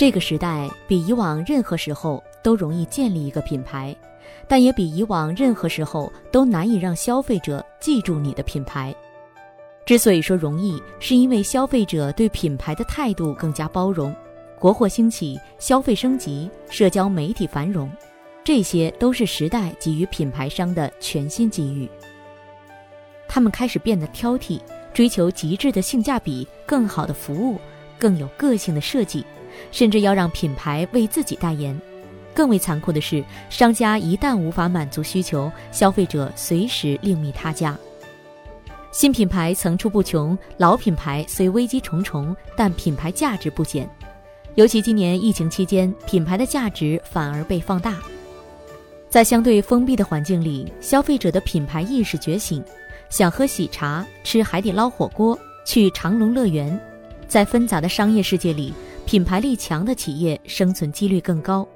这个时代比以往任何时候都容易建立一个品牌，但也比以往任何时候都难以让消费者记住你的品牌。之所以说容易，是因为消费者对品牌的态度更加包容，国货兴起，消费升级，社交媒体繁荣，这些都是时代给予品牌商的全新机遇。他们开始变得挑剔，追求极致的性价比、更好的服务、更有个性的设计。甚至要让品牌为自己代言。更为残酷的是，商家一旦无法满足需求，消费者随时另觅他家。新品牌层出不穷，老品牌虽危机重重，但品牌价值不减。尤其今年疫情期间，品牌的价值反而被放大。在相对封闭的环境里，消费者的品牌意识觉醒，想喝喜茶、吃海底捞火锅、去长隆乐园。在纷杂的商业世界里。品牌力强的企业生存几率更高。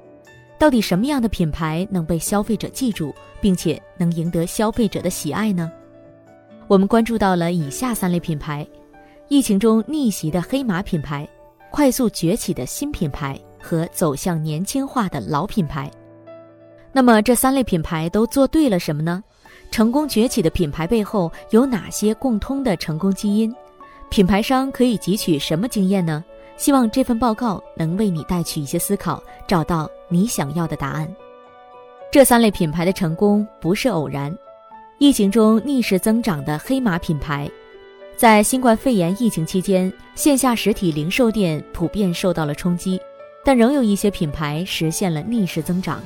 到底什么样的品牌能被消费者记住，并且能赢得消费者的喜爱呢？我们关注到了以下三类品牌：疫情中逆袭的黑马品牌，快速崛起的新品牌和走向年轻化的老品牌。那么这三类品牌都做对了什么呢？成功崛起的品牌背后有哪些共通的成功基因？品牌商可以汲取什么经验呢？希望这份报告能为你带去一些思考，找到你想要的答案。这三类品牌的成功不是偶然。疫情中逆势增长的黑马品牌，在新冠肺炎疫情期间，线下实体零售店普遍受到了冲击，但仍有一些品牌实现了逆势增长。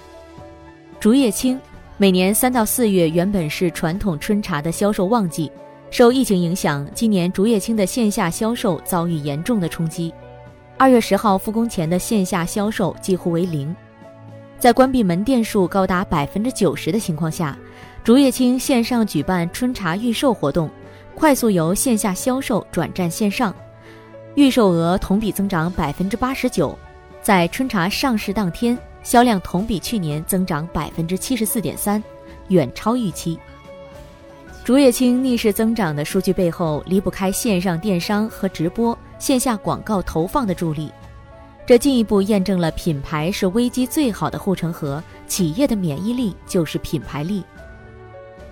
竹叶青，每年三到四月原本是传统春茶的销售旺季，受疫情影响，今年竹叶青的线下销售遭遇严重的冲击。二月十号复工前的线下销售几乎为零，在关闭门店数高达百分之九十的情况下，竹叶青线上举办春茶预售活动，快速由线下销售转战线上，预售额同比增长百分之八十九，在春茶上市当天，销量同比去年增长百分之七十四点三，远超预期。竹叶青逆势增长的数据背后，离不开线上电商和直播。线下广告投放的助力，这进一步验证了品牌是危机最好的护城河。企业的免疫力就是品牌力。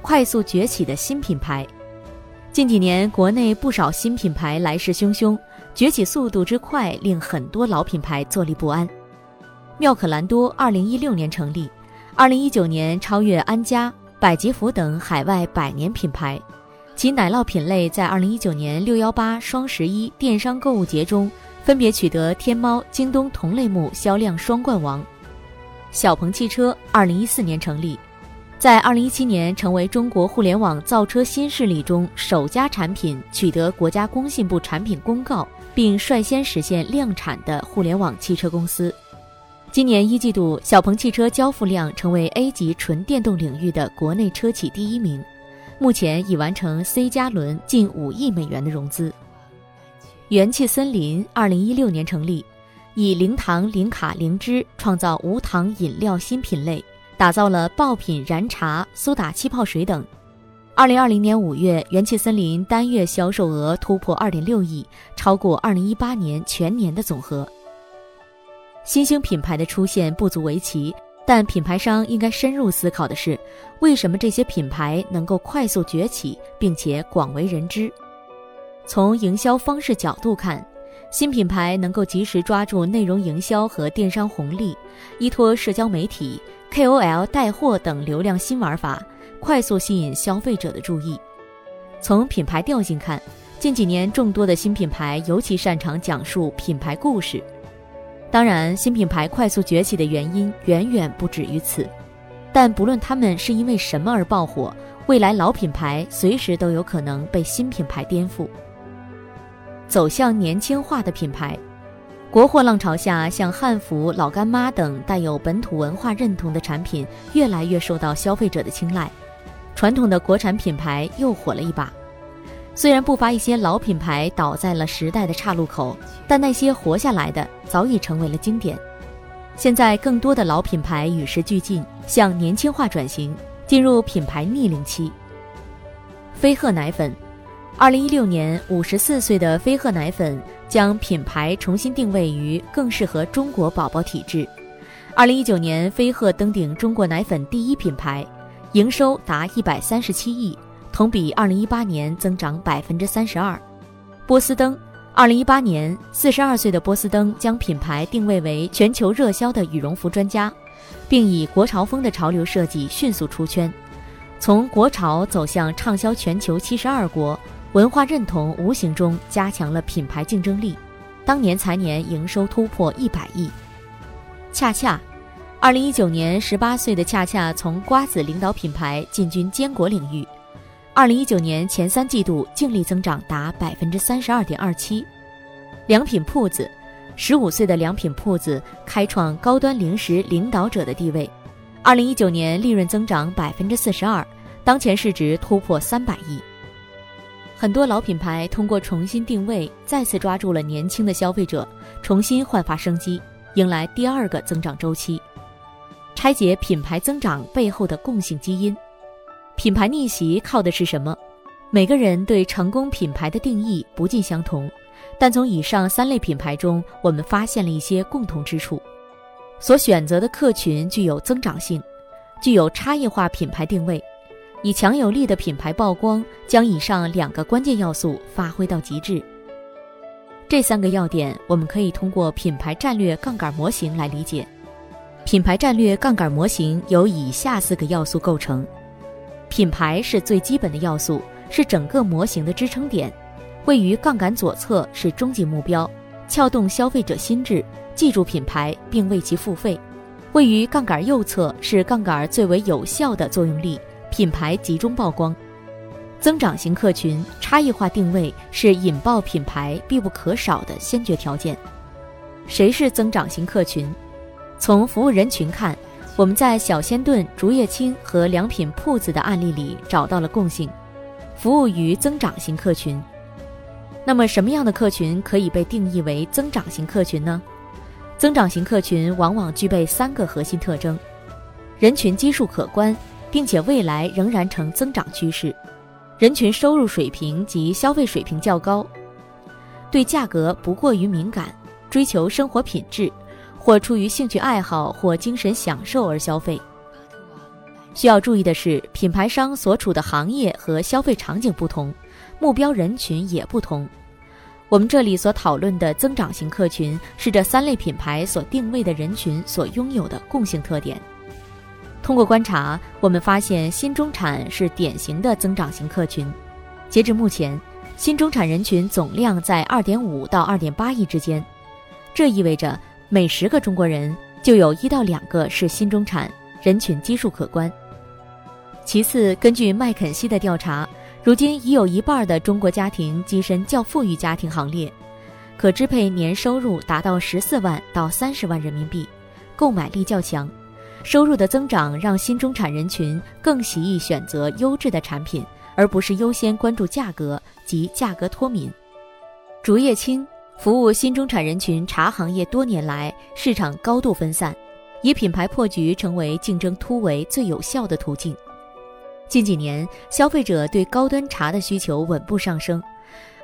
快速崛起的新品牌，近几年国内不少新品牌来势汹汹，崛起速度之快令很多老品牌坐立不安。妙可蓝多二零一六年成立，二零一九年超越安佳、百吉福等海外百年品牌。其奶酪品类在二零一九年六幺八双十一电商购物节中，分别取得天猫、京东同类目销量双冠王。小鹏汽车二零一四年成立，在二零一七年成为中国互联网造车新势力中首家产品取得国家工信部产品公告并率先实现量产的互联网汽车公司。今年一季度，小鹏汽车交付量成为 A 级纯电动领域的国内车企第一名。目前已完成 C 加轮近五亿美元的融资。元气森林二零一六年成立，以零糖、零卡、零脂创造无糖饮料新品类，打造了爆品燃茶、苏打气泡水等。二零二零年五月，元气森林单月销售额突破二点六亿，超过二零一八年全年的总和。新兴品牌的出现不足为奇。但品牌商应该深入思考的是，为什么这些品牌能够快速崛起，并且广为人知？从营销方式角度看，新品牌能够及时抓住内容营销和电商红利，依托社交媒体、KOL 带货等流量新玩法，快速吸引消费者的注意。从品牌调性看，近几年众多的新品牌尤其擅长讲述品牌故事。当然，新品牌快速崛起的原因远远不止于此，但不论他们是因为什么而爆火，未来老品牌随时都有可能被新品牌颠覆。走向年轻化的品牌，国货浪潮下，像汉服、老干妈等带有本土文化认同的产品越来越受到消费者的青睐，传统的国产品牌又火了一把。虽然不乏一些老品牌倒在了时代的岔路口，但那些活下来的早已成为了经典。现在更多的老品牌与时俱进，向年轻化转型，进入品牌逆龄期。飞鹤奶粉，二零一六年五十四岁的飞鹤奶粉将品牌重新定位于更适合中国宝宝体质。二零一九年，飞鹤登顶中国奶粉第一品牌，营收达一百三十七亿，同比二零一八年增长百分之三十二。波司登，二零一八年，四十二岁的波司登将品牌定位为全球热销的羽绒服专家，并以国潮风的潮流设计迅速出圈，从国潮走向畅销全球七十二国。文化认同无形中加强了品牌竞争力，当年财年营收突破一百亿。恰恰，二零一九年十八岁的恰恰从瓜子领导品牌进军坚果领域，二零一九年前三季度净利增长达百分之三十二点二七。良品铺子，十五岁的良品铺子开创高端零食领导者的地位，二零一九年利润增长百分之四十二，当前市值突破三百亿。很多老品牌通过重新定位，再次抓住了年轻的消费者，重新焕发生机，迎来第二个增长周期。拆解品牌增长背后的共性基因，品牌逆袭靠的是什么？每个人对成功品牌的定义不尽相同，但从以上三类品牌中，我们发现了一些共同之处：所选择的客群具有增长性，具有差异化品牌定位。以强有力的品牌曝光，将以上两个关键要素发挥到极致。这三个要点，我们可以通过品牌战略杠杆模型来理解。品牌战略杠杆模型由以下四个要素构成：品牌是最基本的要素，是整个模型的支撑点，位于杠杆左侧是终极目标，撬动消费者心智，记住品牌并为其付费；位于杠杆右侧是杠杆最为有效的作用力。品牌集中曝光，增长型客群差异化定位是引爆品牌必不可少的先决条件。谁是增长型客群？从服务人群看，我们在小仙炖、竹叶青和良品铺子的案例里找到了共性，服务于增长型客群。那么，什么样的客群可以被定义为增长型客群呢？增长型客群往往具备三个核心特征：人群基数可观。并且未来仍然呈增长趋势，人群收入水平及消费水平较高，对价格不过于敏感，追求生活品质，或出于兴趣爱好或精神享受而消费。需要注意的是，品牌商所处的行业和消费场景不同，目标人群也不同。我们这里所讨论的增长型客群，是这三类品牌所定位的人群所拥有的共性特点。通过观察，我们发现新中产是典型的增长型客群。截至目前，新中产人群总量在2.5到2.8亿之间，这意味着每十个中国人就有一到两个是新中产，人群基数可观。其次，根据麦肯锡的调查，如今已有一半的中国家庭跻身较富裕家庭行列，可支配年收入达到14万到30万人民币，购买力较强。收入的增长让新中产人群更喜意选择优质的产品，而不是优先关注价格及价格脱敏。竹叶青服务新中产人群茶行业多年来，市场高度分散，以品牌破局成为竞争突围最有效的途径。近几年，消费者对高端茶的需求稳步上升。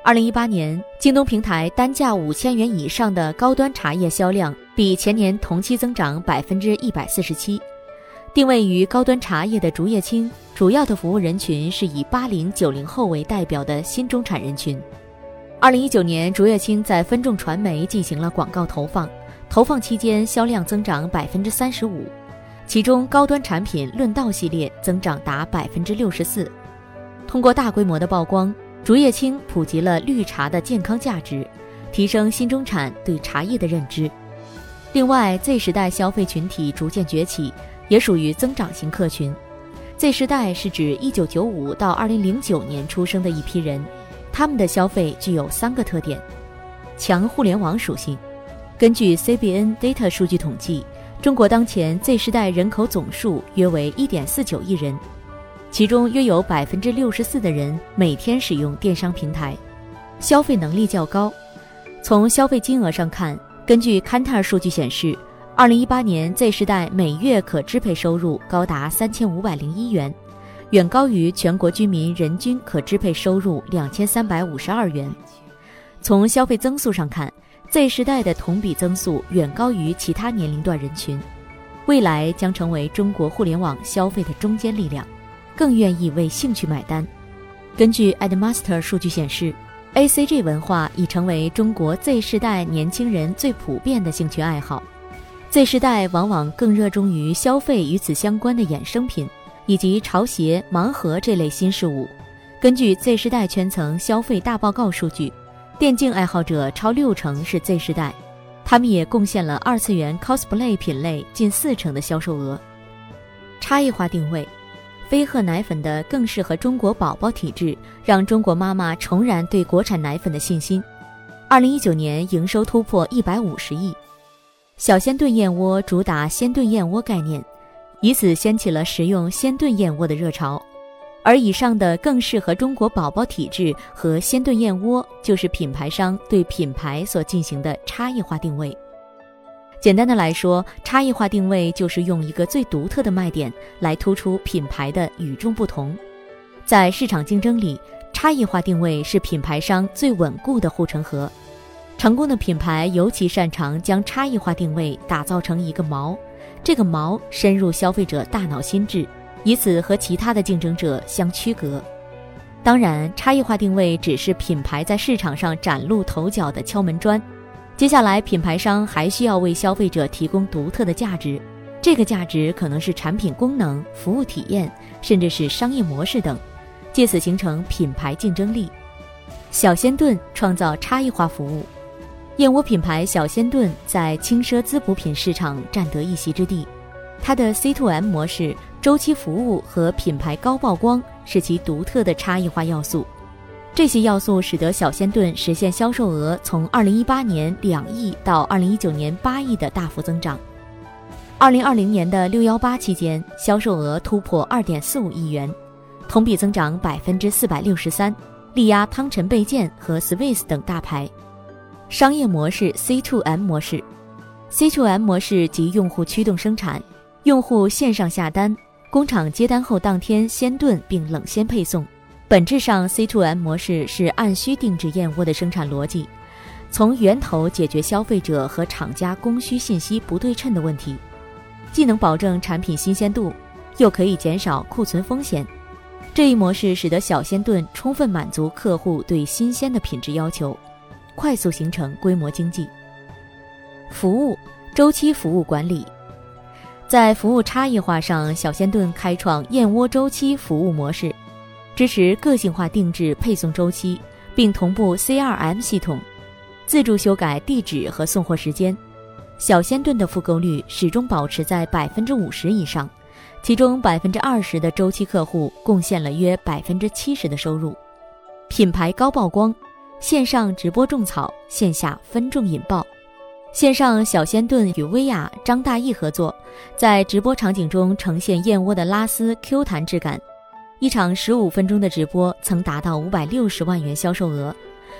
二零一八年，京东平台单价五千元以上的高端茶叶销量比前年同期增长百分之一百四十七。定位于高端茶叶的竹叶青，主要的服务人群是以八零九零后为代表的新中产人群。二零一九年，竹叶青在分众传媒进行了广告投放，投放期间销量增长百分之三十五，其中高端产品论道系列增长达百分之六十四。通过大规模的曝光。竹叶青普及了绿茶的健康价值，提升新中产对茶叶的认知。另外，Z 时代消费群体逐渐崛起，也属于增长型客群。Z 时代是指1995到2009年出生的一批人，他们的消费具有三个特点：强互联网属性。根据 CBN Data 数据统计，中国当前 Z 时代人口总数约为1.49亿人。其中约有百分之六十四的人每天使用电商平台，消费能力较高。从消费金额上看，根据 c a n t a r 数据显示，二零一八年 Z 时代每月可支配收入高达三千五百零一元，远高于全国居民人均可支配收入两千三百五十二元。从消费增速上看，Z 时代的同比增速远高于其他年龄段人群，未来将成为中国互联网消费的中坚力量，更愿意为兴趣买单。根据 Admaster 数据显示，ACG 文化已成为中国 Z 世代年轻人最普遍的兴趣爱好。Z 世代往往更热衷于消费与此相关的衍生品，以及潮鞋、盲盒这类新事物。根据 Z 世代圈层消费大报告数据。电竞爱好者超六成是 Z 世代，他们也贡献了二次元 cosplay 品类近四成的销售额。差异化定位，飞鹤奶粉的更适合中国宝宝体质，让中国妈妈重燃对国产奶粉的信心。二零一九年营收突破一百五十亿。小鲜炖燕窝主打鲜炖燕窝概念，以此掀起了食用鲜炖燕窝的热潮。而以上的更适合中国宝宝体质和鲜炖燕窝，就是品牌商对品牌所进行的差异化定位。简单的来说，差异化定位就是用一个最独特的卖点来突出品牌的与众不同。在市场竞争里，差异化定位是品牌商最稳固的护城河。成功的品牌尤其擅长将差异化定位打造成一个锚，这个毛深入消费者大脑心智。以此和其他的竞争者相区隔。当然，差异化定位只是品牌在市场上崭露头角的敲门砖。接下来，品牌商还需要为消费者提供独特的价值，这个价值可能是产品功能、服务体验，甚至是商业模式等，借此形成品牌竞争力。小仙炖创造差异化服务，燕窝品牌小仙炖在轻奢滋补品市场占得一席之地。它的 C to M 模式、周期服务和品牌高曝光是其独特的差异化要素。这些要素使得小仙炖实现销售额从2018年两亿到2019年八亿的大幅增长。2020年的六幺八期间，销售额突破2.45亿元，同比增长百分之四百六十三，力压汤臣倍健和 Swiss 等大牌。商业模式 C to M 模式，C to M 模式及用户驱动生产。用户线上下单，工厂接单后当天鲜炖并冷鲜配送。本质上，C to M 模式是按需定制燕窝的生产逻辑，从源头解决消费者和厂家供需信息不对称的问题，既能保证产品新鲜度，又可以减少库存风险。这一模式使得小鲜炖充分满足客户对新鲜的品质要求，快速形成规模经济。服务周期服务管理。在服务差异化上，小仙炖开创燕窝周期服务模式，支持个性化定制配送周期，并同步 CRM 系统，自助修改地址和送货时间。小仙炖的复购率始终保持在百分之五十以上，其中百分之二十的周期客户贡献了约百分之七十的收入。品牌高曝光，线上直播种草，线下分众引爆。线上小鲜炖与薇娅、张大奕合作，在直播场景中呈现燕窝的拉丝 Q 弹质感。一场十五分钟的直播曾达到五百六十万元销售额。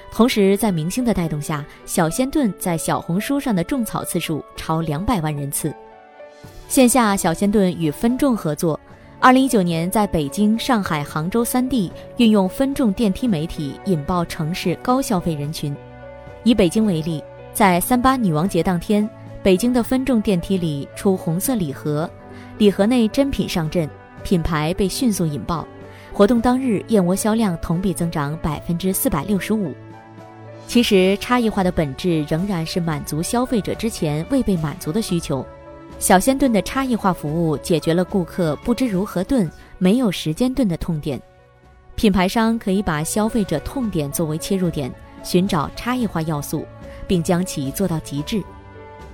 同时，在明星的带动下，小鲜炖在小红书上的种草次数超两百万人次。线下小鲜炖与分众合作，二零一九年在北京、上海、杭州三地运用分众电梯媒体引爆城市高消费人群。以北京为例。在三八女王节当天，北京的分众电梯里出红色礼盒，礼盒内珍品上阵，品牌被迅速引爆。活动当日，燕窝销量同比增长百分之四百六十五。其实，差异化的本质仍然是满足消费者之前未被满足的需求。小鲜炖的差异化服务解决了顾客不知如何炖、没有时间炖的痛点。品牌商可以把消费者痛点作为切入点，寻找差异化要素。并将其做到极致，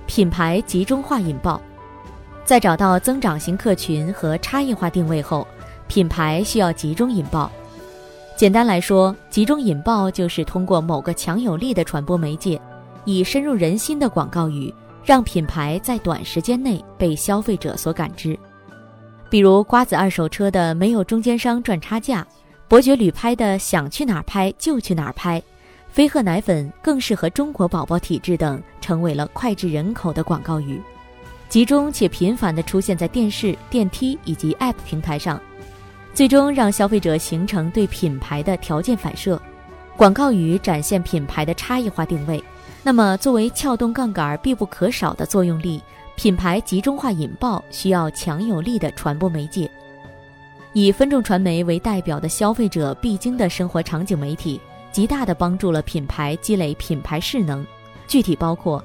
品牌集中化引爆。在找到增长型客群和差异化定位后，品牌需要集中引爆。简单来说，集中引爆就是通过某个强有力的传播媒介，以深入人心的广告语，让品牌在短时间内被消费者所感知。比如瓜子二手车的“没有中间商赚差价”，伯爵旅拍的“想去哪儿拍就去哪儿拍”。飞鹤奶粉更适合中国宝宝体质等，成为了脍炙人口的广告语，集中且频繁地出现在电视、电梯以及 App 平台上，最终让消费者形成对品牌的条件反射，广告语展现品牌的差异化定位。那么，作为撬动杠杆必不可少的作用力，品牌集中化引爆需要强有力的传播媒介。以分众传媒为代表的消费者必经的生活场景媒体，极大地帮助了品牌积累品牌势能。具体包括：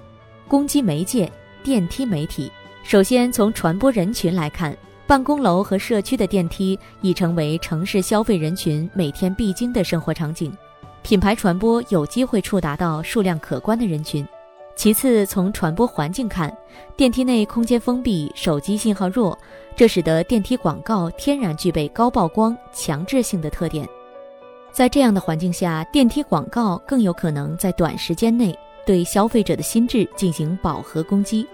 攻击媒介、电梯媒体。首先，从传播人群来看，办公楼和社区的电梯已成为城市消费人群每天必经的生活场景。品牌传播有机会触达到数量可观的人群。其次，从传播环境看，电梯内空间封闭，手机信号弱，这使得电梯广告天然具备高曝光、强制性的特点。在这样的环境下，电梯广告更有可能在短时间内对消费者的心智进行饱和攻击。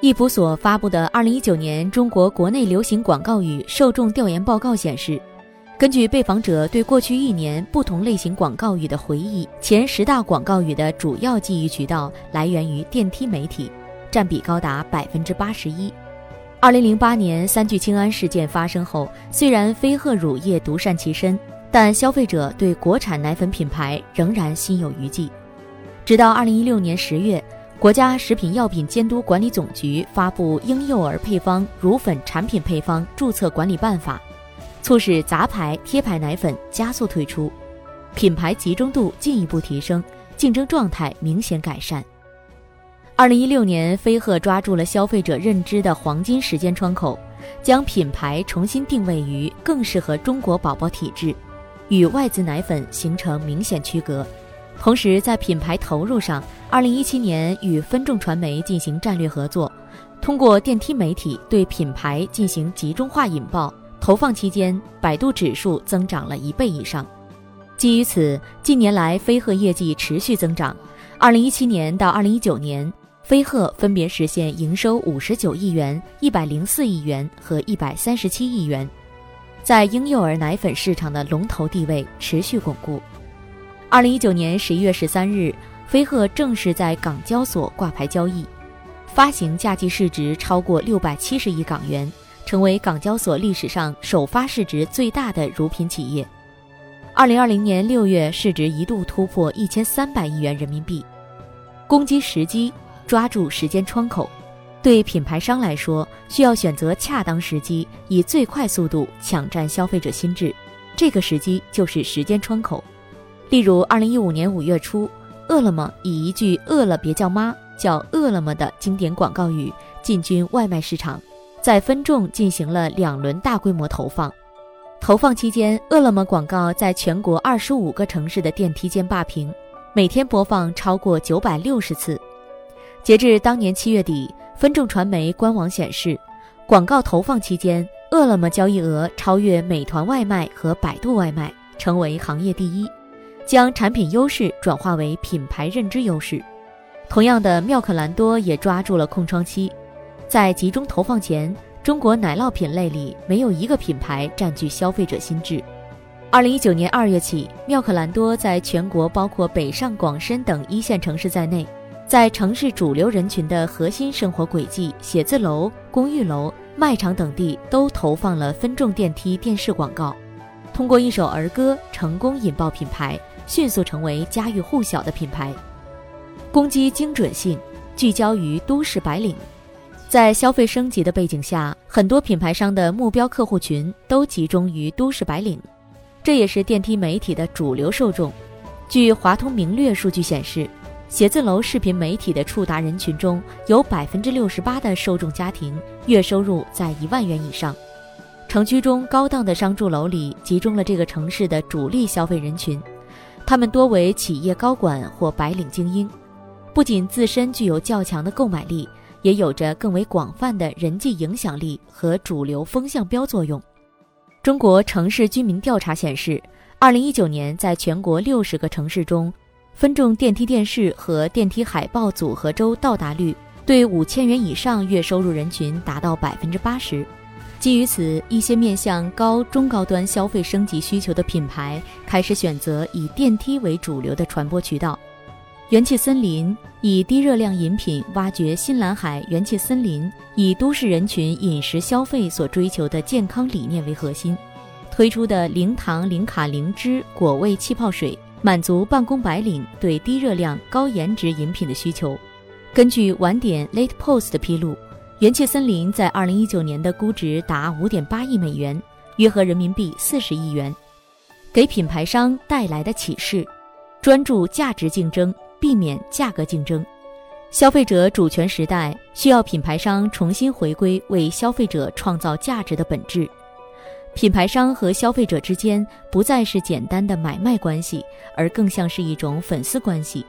易普所发布的2019年中国国内流行广告语受众调研报告显示。根据被访者对过去一年不同类型广告语的回忆，前十大广告语的主要记忆渠道来源于电梯媒体，占比高达百分之八十一。二零零八年三聚氰胺事件发生后，虽然飞鹤乳业独善其身，但消费者对国产奶粉品牌仍然心有余悸。直到二零一六年十月，国家食品药品监督管理总局发布《婴幼儿配方乳粉产品配方注册管理办法》。促使杂牌贴牌奶粉加速退出，品牌集中度进一步提升，竞争状态明显改善。二零一六年，飞鹤抓住了消费者认知的黄金时间窗口，将品牌重新定位于更适合中国宝宝体质，与外资奶粉形成明显区隔。同时，在品牌投入上，二零一七年与分众传媒进行战略合作，通过电梯媒体对品牌进行集中化引爆。投放期间，百度指数增长了一倍以上。基于此，近年来飞鹤业绩持续增长。二零一七年到二零一九年，飞鹤分别实现营收五十九亿元、一百零四亿元和一百三十七亿元，在婴幼儿奶粉市场的龙头地位持续巩固。二零一九年十一月十三日，飞鹤正式在港交所挂牌交易，发行价计市值超过六百七十亿港元。成为港交所历史上首发市值最大的乳品企业。二零二零年六月，市值一度突破一千三百亿元人民币。攻击时机，抓住时间窗口。对品牌商来说，需要选择恰当时机，以最快速度抢占消费者心智。这个时机就是时间窗口。例如，二零一五年五月初，饿了么以一句“饿了别叫妈，叫饿了么”的经典广告语进军外卖市场。在分众进行了两轮大规模投放，投放期间，饿了么广告在全国二十五个城市的电梯间霸屏，每天播放超过九百六十次。截至当年七月底，分众传媒官网显示，广告投放期间，饿了么交易额超越美团外卖和百度外卖，成为行业第一，将产品优势转化为品牌认知优势。同样的，妙可蓝多也抓住了空窗期。在集中投放前，中国奶酪品类里没有一个品牌占据消费者心智。二零一九年二月起，妙可蓝多在全国包括北上广深等一线城市在内，在城市主流人群的核心生活轨迹、写字楼、公寓楼、卖场等地都投放了分众电梯电视广告，通过一首儿歌成功引爆品牌，迅速成为家喻户晓的品牌。攻击精准性，聚焦于都市白领。在消费升级的背景下，很多品牌商的目标客户群都集中于都市白领，这也是电梯媒体的主流受众。据华通明略数据显示，写字楼视频媒体的触达人群中有百分之六十八的受众家庭月收入在一万元以上。城区中高档的商住楼里集中了这个城市的主力消费人群，他们多为企业高管或白领精英，不仅自身具有较强的购买力。也有着更为广泛的人际影响力和主流风向标作用。中国城市居民调查显示，二零一九年在全国六十个城市中，分众电梯电视和电梯海报组合周到达率对五千元以上月收入人群达到百分之八十。基于此，一些面向高中高端消费升级需求的品牌开始选择以电梯为主流的传播渠道。元气森林以低热量饮品挖掘新蓝海元气森林，以都市人群饮食消费所追求的健康理念为核心，推出的零糖零卡零脂果味气泡水，满足办公白领对低热量、高颜值饮品的需求。根据晚点 （Late Post） 的披露，元气森林在2019年的估值达5.8亿美元，约合人民币40亿元。给品牌商带来的启示：专注价值竞争，避免价格竞争。消费者主权时代需要品牌商重新回归为消费者创造价值的本质。品牌商和消费者之间不再是简单的买卖关系，而更像是一种粉丝关系。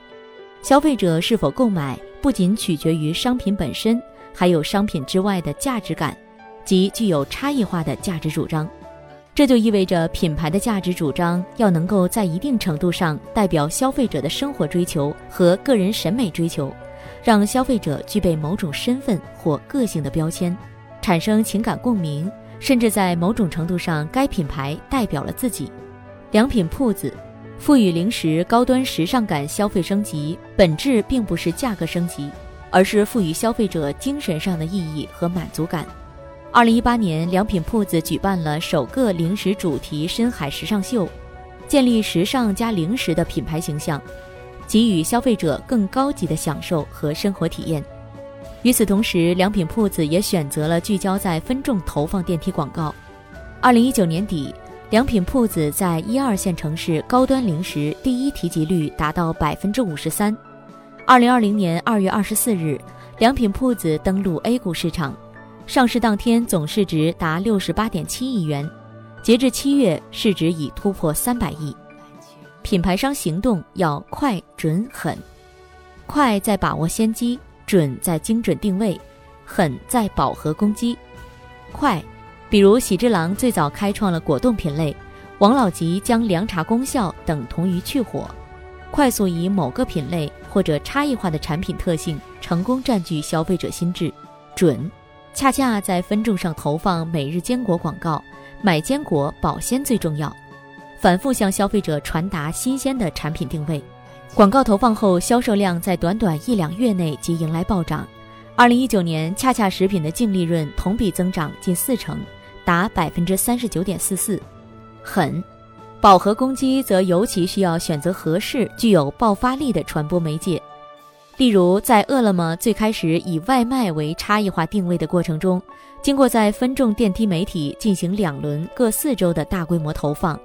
消费者是否购买，不仅取决于商品本身，还有商品之外的价值感，即具有差异化的价值主张。这就意味着品牌的价值主张要能够在一定程度上代表消费者的生活追求和个人审美追求，让消费者具备某种身份或个性的标签，产生情感共鸣。甚至在某种程度上，该品牌代表了自己。良品铺子赋予零食高端时尚感，消费升级本质并不是价格升级，而是赋予消费者精神上的意义和满足感。二零一八年，良品铺子举办了首个零食主题深海时尚秀，建立时尚加零食的品牌形象，给予消费者更高级的享受和生活体验。与此同时，良品铺子也选择了聚焦在分众投放电梯广告。二零一九年底，良品铺子在一二线城市高端零食第一提及率达到百分之五十三。二零二零年二月二十四日，良品铺子登陆 A 股市场，上市当天总市值达六十八点七亿元，截至七月，市值已突破三百亿。品牌商行动要快、准、狠，快在把握先机。准在精准定位，狠在饱和攻击，快，比如喜之郎最早开创了果冻品类，王老吉将凉茶功效等同于去火，快速以某个品类或者差异化的产品特性成功占据消费者心智。准，恰恰在分众上投放每日坚果广告，买坚果保鲜最重要，反复向消费者传达新鲜的产品定位。广告投放后，销售量在短短一两月内即迎来暴涨。二零一九年，恰恰食品的净利润同比增长近四成，达百分之三十九点四四。狠，饱和攻击则尤其需要选择合适、具有爆发力的传播媒介。例如，在饿了么最开始以外卖为差异化定位的过程中，经过在分众电梯媒体进行两轮各四周的大规模投放。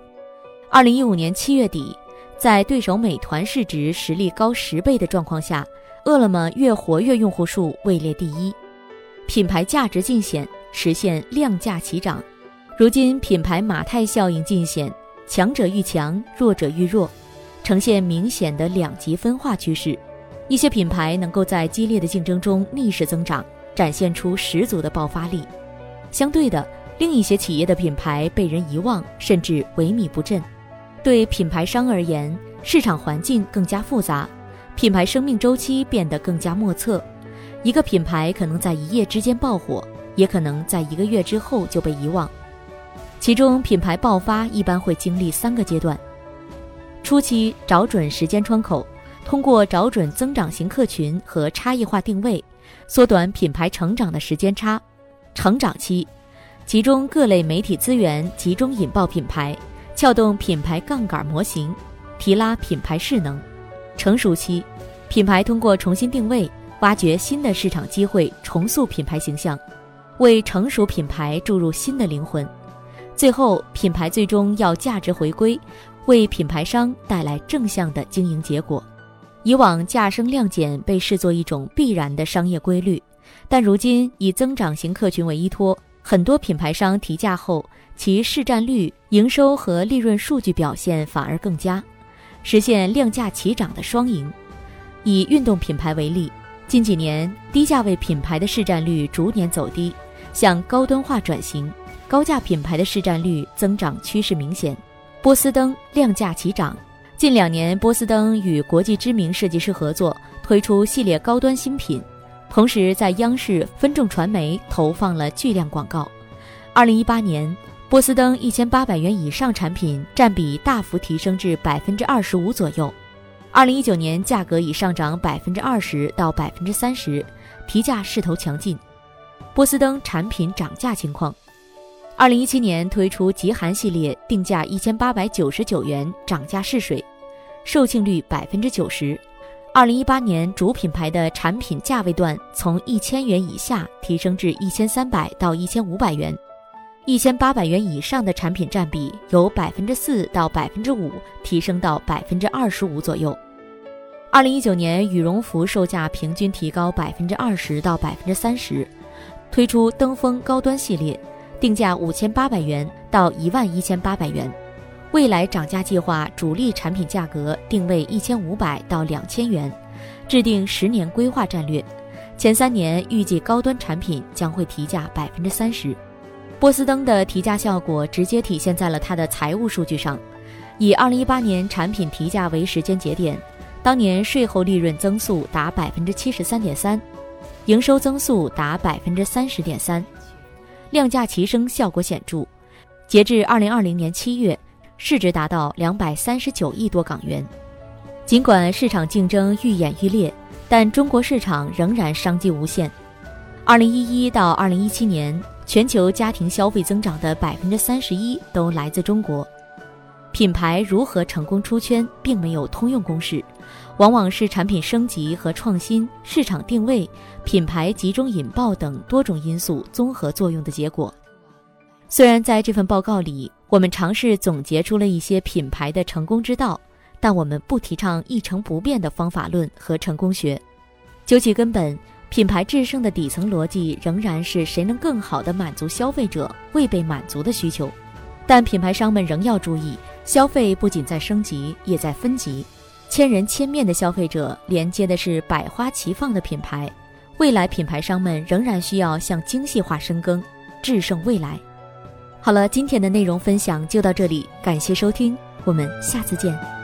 二零一五年七月底。在对手美团市值实力高十倍的状况下，饿了么月活跃用户数位列第一，品牌价值尽显，实现量价齐涨。如今品牌马太效应尽显，强者愈强，弱者愈弱，呈现明显的两极分化趋势。一些品牌能够在激烈的竞争中逆势增长，展现出十足的爆发力；相对的，另一些企业的品牌被人遗忘，甚至萎靡不振。对品牌商而言，市场环境更加复杂，品牌生命周期变得更加莫测。一个品牌可能在一夜之间爆火，也可能在一个月之后就被遗忘。其中，品牌爆发一般会经历三个阶段：初期找准时间窗口，通过找准增长型客群和差异化定位，缩短品牌成长的时间差；成长期，集中各类媒体资源，集中引爆品牌。撬动品牌杠杆模型，提拉品牌势能；成熟期，品牌通过重新定位，挖掘新的市场机会，重塑品牌形象，为成熟品牌注入新的灵魂。最后，品牌最终要价值回归，为品牌商带来正向的经营结果。以往价升量减被视作一种必然的商业规律，但如今以增长型客群为依托。很多品牌商提价后，其市占率、营收和利润数据表现反而更佳，实现量价齐涨的双赢。以运动品牌为例，近几年低价位品牌的市占率逐年走低，向高端化转型，高价品牌的市占率增长趋势明显。波司登量价齐涨，近两年波司登与国际知名设计师合作，推出系列高端新品。同时，在央视分众传媒投放了巨量广告。二零一八年，波司登一千八百元以上产品占比大幅提升至百分之二十五左右。二零一九年，价格已上涨百分之二十到百分之三十，提价势头强劲。波司登产品涨价情况：二零一七年推出极寒系列，定价一千八百九十九元，涨价试水；售罄率百分之九十。二零一八年主品牌的产品价位段从一千元以下提升至一千三百到一千五百元，一千八百元以上的产品占比由百分之四到百分之五提升到百分之二十五左右。二零一九年羽绒服售价平均提高百分之二十到百分之三十，推出登峰高端系列，定价五千八百元到一万一千八百元。未来涨价计划主力产品价格定位一千五百到两千元，制定十年规划战略，前三年预计高端产品将会提价百分之三十。波司登的提价效果直接体现在了它的财务数据上，以二零一八年产品提价为时间节点，当年税后利润增速达百分之七十三点三，营收增速达百分之三十点三，量价齐升效果显著。截至二零二零年七月。市值达到两百三十九亿多港元。尽管市场竞争愈演愈烈，但中国市场仍然商机无限。二零一一到二零一七年，全球家庭消费增长的百分之三十一都来自中国。品牌如何成功出圈，并没有通用公式，往往是产品升级和创新、市场定位、品牌集中引爆等多种因素综合作用的结果。虽然在这份报告里，我们尝试总结出了一些品牌的成功之道，但我们不提倡一成不变的方法论和成功学。究其根本，品牌制胜的底层逻辑仍然是谁能更好地满足消费者未被满足的需求。但品牌商们仍要注意，消费不仅在升级，也在分级。千人千面的消费者连接的是百花齐放的品牌。未来品牌商们仍然需要向精细化深耕，制胜未来。好了，今天的内容分享就到这里，感谢收听，我们下次见。